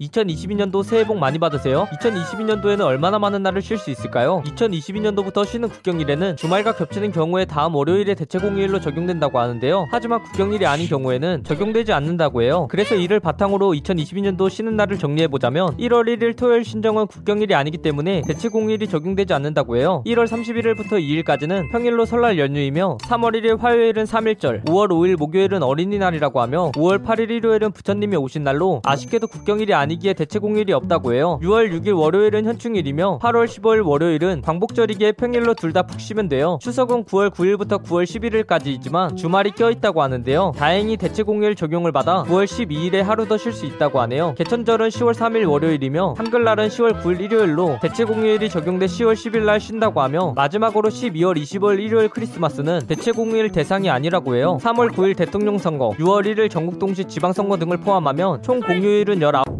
2022년도 새해 복 많이 받으세요. 2022년도에는 얼마나 많은 날을 쉴 수 있을까요? 2022년도부터 쉬는 국경일에는 주말과 겹치는 경우에 다음 월요일에 대체 공휴일로 적용된다고 하는데요. 하지만 국경일이 아닌 경우에는 적용되지 않는다고 해요. 그래서 이를 바탕으로 2022년도 쉬는 날을 정리해보자면 1월 1일 토요일 신정은 국경일이 아니기 때문에 대체 공휴일이 적용되지 않는다고 해요. 1월 31일부터 2일까지는 평일로 설날 연휴이며 3월 1일 화요일은 3일절, 5월 5일 목요일은 어린이날이라고 하며 5월 8일 일요일은 부처님이 오신 날로 아쉽게도 국경일이 아니 아니기에 대체 공휴일이 없다고 해요. 6월 6일 월요일은 현충일이며 8월 15일 월요일은 광복절이기에 평일로 둘 다 푹 쉬면 돼요. 추석은 9월 9일부터 9월 11일까지이지만 주말이 껴있다고 하는데요. 다행히 대체 공휴일 적용을 받아 9월 12일에 하루 더 쉴 수 있다고 하네요. 개천절은 10월 3일 월요일이며 한글날은 10월 9일 일요일로 대체 공휴일이 적용돼 10월 10일 날 쉰다고 하며 마지막으로 12월 20일 일요일 크리스마스는 대체 공휴일 대상이 아니라고 해요. 3월 9일 대통령 선거, 6월 1일 전국 동시 지방선거 등을 포함하면 총 공휴일은 19